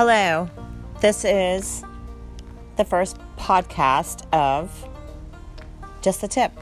Hello, this is the first podcast of Just the Tip.